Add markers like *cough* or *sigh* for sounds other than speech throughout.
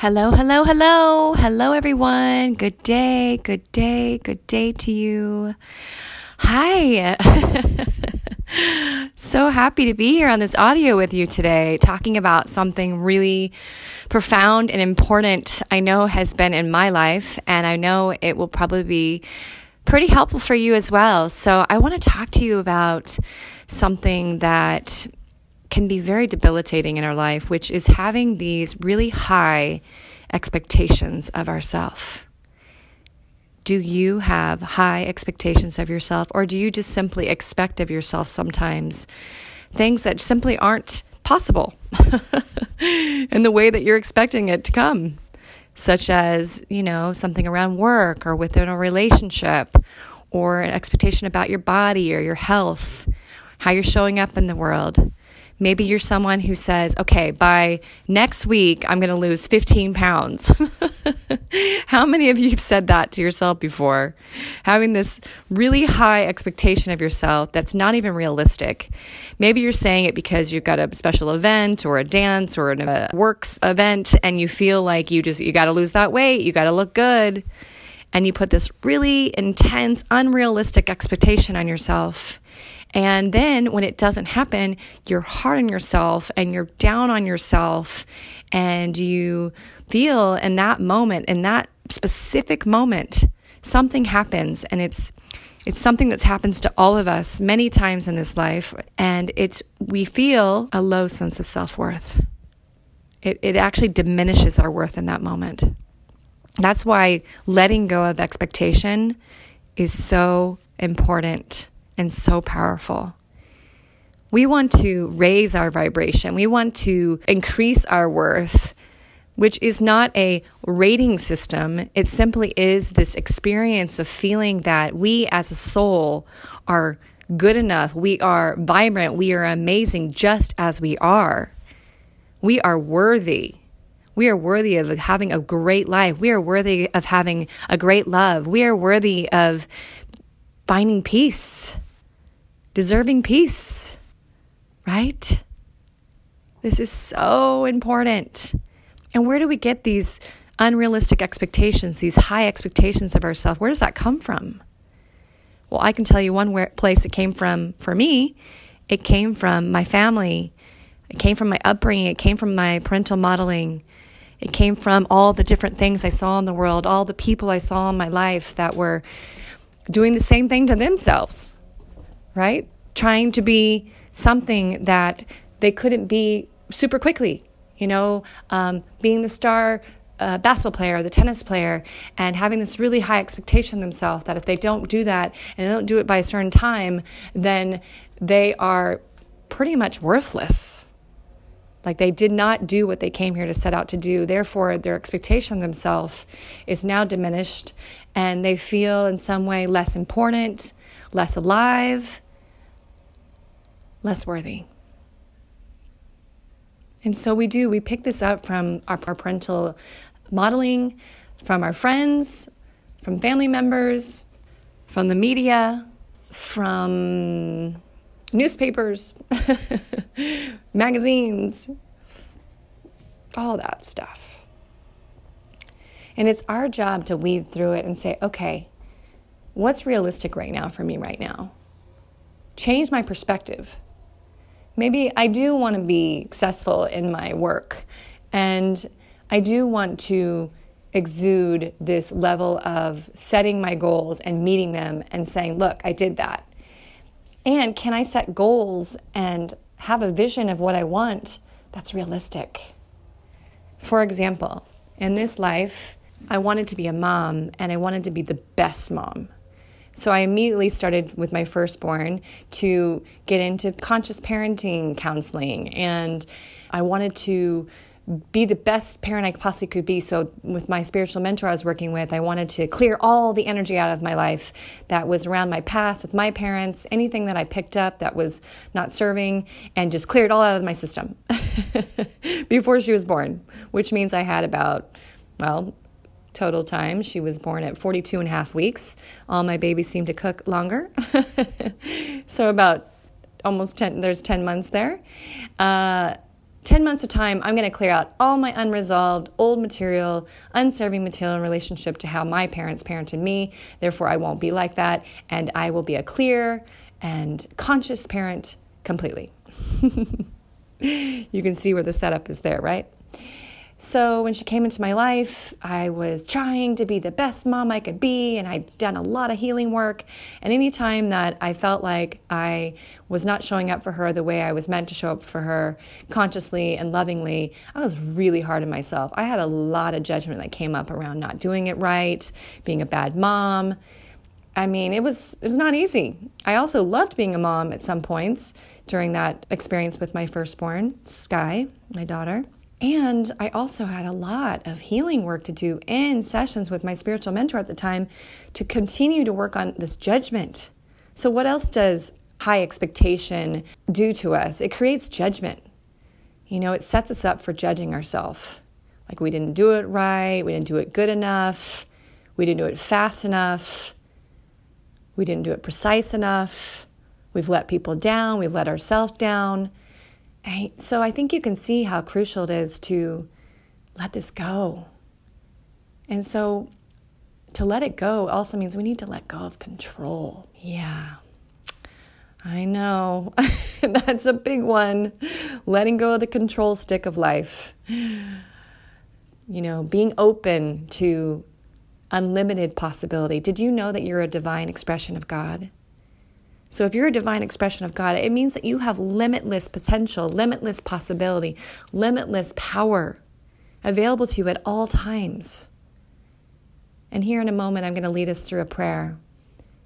Hello, hello, hello. Hello, everyone. Good day, good day, good day to you. Hi. *laughs* so happy to be here on this audio with you today, talking about something really profound and important I know has been in my life, and I know it will probably be pretty helpful for you as well. So, I want to talk to you about something that can be very debilitating in our life, which is having these really high expectations of ourselves. Do you have high expectations of yourself, or do you just simply expect of yourself sometimes things that simply aren't possible *laughs* in the way that you're expecting it to come? Such as, you know, something around work or within a relationship, or an expectation about your body or your health, how you're showing up in the world. Maybe you're someone who says, okay, by next week, I'm going to lose 15 pounds. *laughs* How many of you have said that to yourself before? Having this really high expectation of yourself that's not even realistic. Maybe you're saying it because you've got a special event or a dance or a works event and you feel like you just, you got to lose that weight, you got to look good. And you put this really intense, unrealistic expectation on yourself. And then when it doesn't happen, you're hard on yourself and you're down on yourself and you feel in that moment, in that specific moment, something happens and it's it's something that happens to all of us many times in this life and it's we feel a low sense of self-worth. It it actually diminishes our worth in that moment. That's why letting go of expectation is so important and so powerful. We want to raise our vibration. We want to increase our worth, which is not a rating system. It simply is this experience of feeling that we as a soul are good enough. We are vibrant. We are amazing just as we are. We are worthy. We are worthy of having a great life. We are worthy of having a great love. We are worthy of finding peace deserving peace, right? This is so important. And where do we get these unrealistic expectations, these high expectations of ourselves? Where does that come from? Well, I can tell you one where, place it came from for me. It came from my family. It came from my upbringing. It came from my parental modeling. It came from all the different things I saw in the world, all the people I saw in my life that were doing the same thing to themselves right? Trying to be something that they couldn't be super quickly, you know, um, being the star uh, basketball player, the tennis player, and having this really high expectation themselves that if they don't do that and they don't do it by a certain time, then they are pretty much worthless. Like they did not do what they came here to set out to do. Therefore, their expectation of themselves is now diminished and they feel in some way less important, less alive, less worthy. And so we do, we pick this up from our, our parental modeling, from our friends, from family members, from the media, from newspapers, *laughs* magazines, all that stuff. And it's our job to weed through it and say, okay, what's realistic right now for me right now? Change my perspective maybe I do want to be successful in my work and I do want to exude this level of setting my goals and meeting them and saying, look, I did that. And can I set goals and have a vision of what I want that's realistic? For example, in this life, I wanted to be a mom and I wanted to be the best mom. So I immediately started with my firstborn to get into conscious parenting counseling and I wanted to be the best parent I possibly could be. So, with my spiritual mentor I was working with, I wanted to clear all the energy out of my life that was around my past with my parents, anything that I picked up that was not serving, and just clear it all out of my system *laughs* before she was born, which means I had about, well, total time. She was born at 42 and a half weeks. All my babies seem to cook longer. *laughs* so about almost 10, there's 10 months there. Uh, 10 months of time, I'm going to clear out all my unresolved, old material, unserving material in relationship to how my parents parented me. Therefore, I won't be like that. And I will be a clear and conscious parent completely. *laughs* you can see where the setup is there, right? So when she came into my life, I was trying to be the best mom I could be, and I'd done a lot of healing work. And anytime that I felt like I was not showing up for her the way I was meant to show up for her, consciously and lovingly, I was really hard on myself. I had a lot of judgment that came up around not doing it right, being a bad mom. I mean, it was it was not easy. I also loved being a mom at some points during that experience with my firstborn, Sky, my daughter. And I also had a lot of healing work to do in sessions with my spiritual mentor at the time to continue to work on this judgment. So, what else does high expectation do to us? It creates judgment. You know, it sets us up for judging ourselves. Like we didn't do it right, we didn't do it good enough, we didn't do it fast enough, we didn't do it precise enough, we've let people down, we've let ourselves down. So I think you can see how crucial it is to let this go. And so to let it go also means we need to let go of control. Yeah. I know. *laughs* That's a big one. Letting go of the control stick of life. You know, being open to unlimited possibility. Did you know that you're a divine expression of God? So, if you're a divine expression of God, it means that you have limitless potential, limitless possibility, limitless power available to you at all times. And here in a moment, I'm going to lead us through a prayer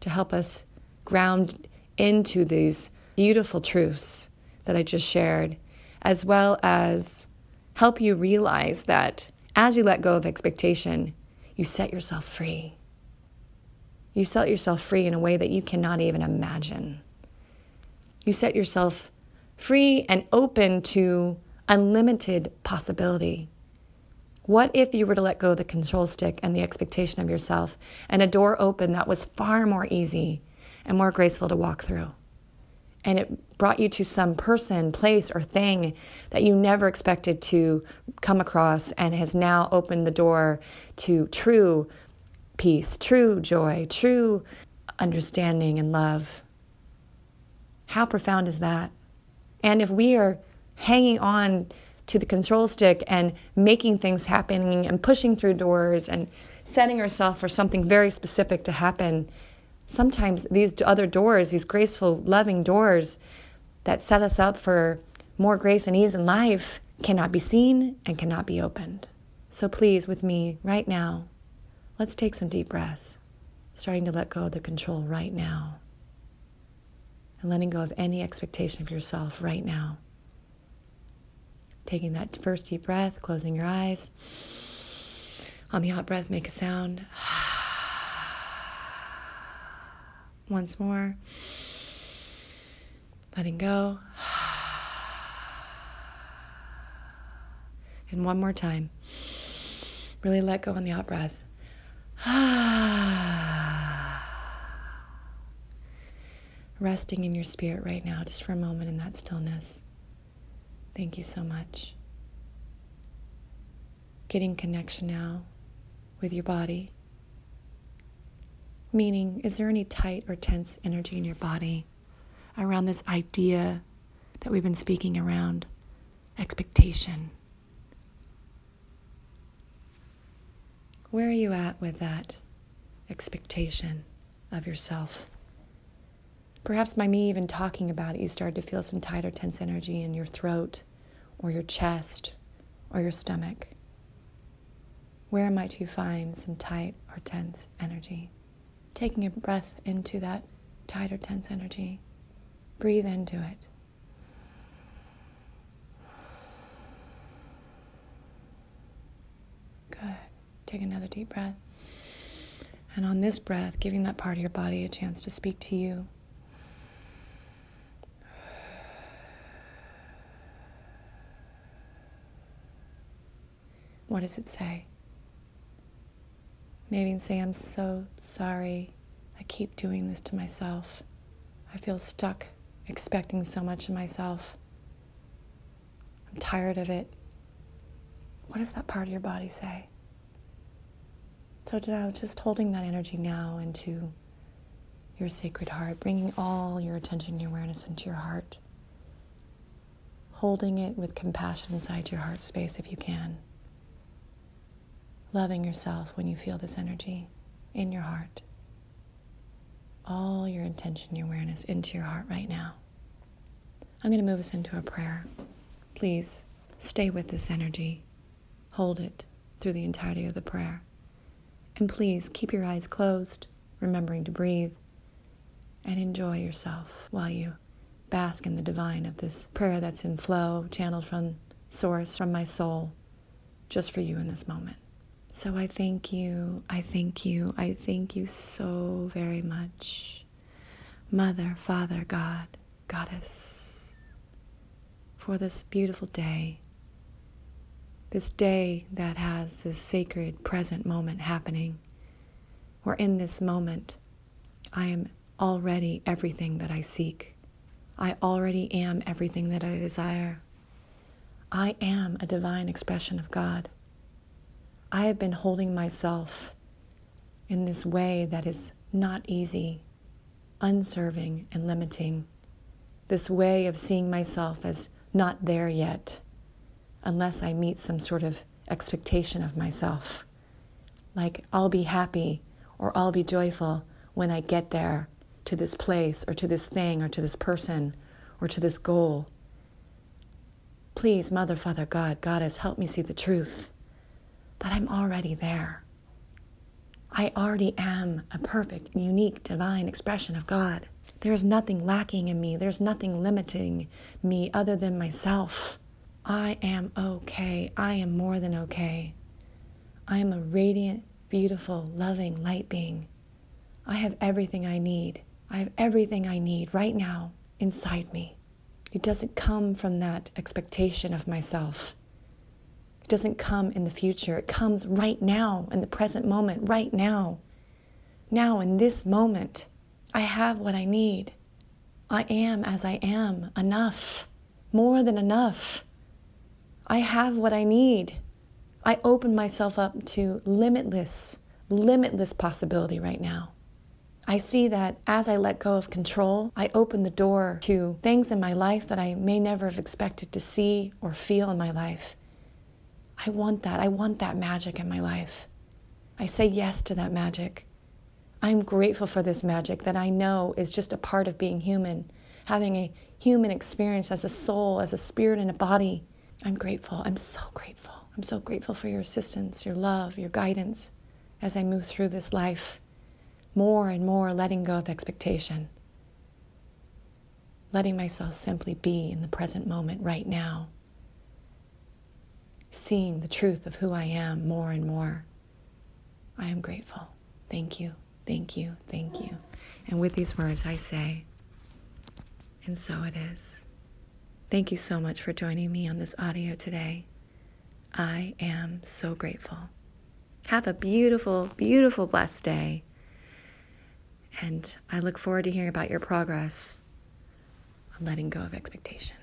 to help us ground into these beautiful truths that I just shared, as well as help you realize that as you let go of expectation, you set yourself free. You set yourself free in a way that you cannot even imagine. You set yourself free and open to unlimited possibility. What if you were to let go of the control stick and the expectation of yourself and a door open that was far more easy and more graceful to walk through? And it brought you to some person, place, or thing that you never expected to come across and has now opened the door to true peace, true joy, true understanding and love. How profound is that? And if we are hanging on to the control stick and making things happen and pushing through doors and setting ourselves for something very specific to happen, sometimes these other doors, these graceful, loving doors that set us up for more grace and ease in life, cannot be seen and cannot be opened. So please, with me right now, Let's take some deep breaths, starting to let go of the control right now, and letting go of any expectation of yourself right now. Taking that first deep breath, closing your eyes. On the out breath, make a sound. *sighs* Once more. Letting go. *sighs* And one more time. Really let go on the out breath. *sighs* Resting in your spirit right now, just for a moment in that stillness. Thank you so much. Getting connection now with your body. Meaning, is there any tight or tense energy in your body around this idea that we've been speaking around expectation? Where are you at with that expectation of yourself? Perhaps by me even talking about it, you started to feel some tight or tense energy in your throat or your chest or your stomach. Where might you find some tight or tense energy? Taking a breath into that tight or tense energy, breathe into it. Good. Take another deep breath. And on this breath, giving that part of your body a chance to speak to you. What does it say? Maybe say, I'm so sorry. I keep doing this to myself. I feel stuck expecting so much of myself. I'm tired of it. What does that part of your body say? So now, just holding that energy now into your sacred heart, bringing all your attention, your awareness into your heart, holding it with compassion inside your heart space if you can, loving yourself when you feel this energy in your heart. All your intention, your awareness into your heart right now. I'm going to move us into a prayer. Please stay with this energy, hold it through the entirety of the prayer. And please keep your eyes closed, remembering to breathe, and enjoy yourself while you bask in the divine of this prayer that's in flow, channeled from Source, from my soul, just for you in this moment. So I thank you, I thank you, I thank you so very much, Mother, Father, God, Goddess, for this beautiful day this day that has this sacred present moment happening, where in this moment I am already everything that I seek. I already am everything that I desire. I am a divine expression of God. I have been holding myself in this way that is not easy, unserving, and limiting. This way of seeing myself as not there yet unless I meet some sort of expectation of myself. Like, I'll be happy or I'll be joyful when I get there to this place or to this thing or to this person or to this goal. Please, Mother, Father, God, Goddess, help me see the truth that I'm already there. I already am a perfect, unique, divine expression of God. There is nothing lacking in me. There's nothing limiting me other than myself. I am okay. I am more than okay. I am a radiant, beautiful, loving light being. I have everything I need. I have everything I need right now inside me. It doesn't come from that expectation of myself. It doesn't come in the future. It comes right now, in the present moment, right now. Now, in this moment, I have what I need. I am as I am, enough, more than enough. I have what I need. I open myself up to limitless, limitless possibility right now. I see that as I let go of control, I open the door to things in my life that I may never have expected to see or feel in my life. I want that. I want that magic in my life. I say yes to that magic. I'm grateful for this magic that I know is just a part of being human, having a human experience as a soul, as a spirit and a body. I'm grateful. I'm so grateful. I'm so grateful for your assistance, your love, your guidance as I move through this life. More and more letting go of expectation. Letting myself simply be in the present moment right now. Seeing the truth of who I am more and more. I am grateful. Thank you, thank you, thank you. And with these words, I say, and so it is. Thank you so much for joining me on this audio today. I am so grateful. Have a beautiful, beautiful, blessed day. And I look forward to hearing about your progress on letting go of expectation.